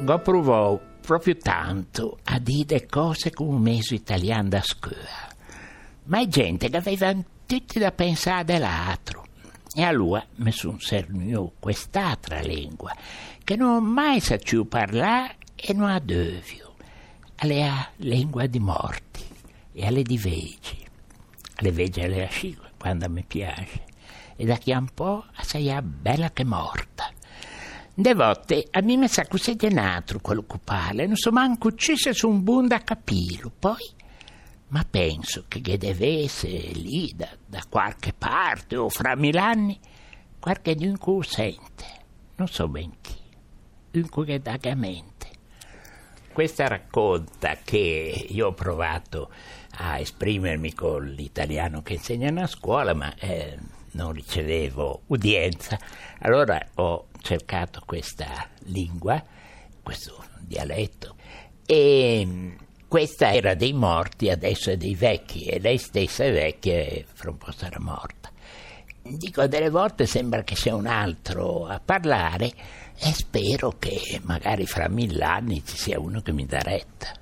Go provò proprio tanto a dire cose come un mese italiano da scuola. Ma è gente che aveva tutti da pensare dell'altro. E a lui mi sono servito quest'altra lingua, che non ho mai saputo parlare e non ha dovio. Alla lingua di morti e alle di vegi. Le vegi alle asciughe quando mi piace. E da chi un po' sei bella che morta. De volte a me mi sa così di altro quello cupale, non so manco ucciso su un buon da capirlo. Poi, ma penso che deve essere lì da, da qualche parte o fra mille anni, qualche dunque sente, non so ben chi, dunque mente. Questa racconta che io ho provato a esprimermi con l'italiano che insegnano a scuola, ma eh, non ricevevo udienza. Allora ho cercato questa lingua, questo dialetto, e questa era dei morti, adesso è dei vecchi, e lei stessa è vecchia e fra un po' sarà morta. Dico, delle volte sembra che sia un altro a parlare e spero che magari fra mille anni ci sia uno che mi dà retta.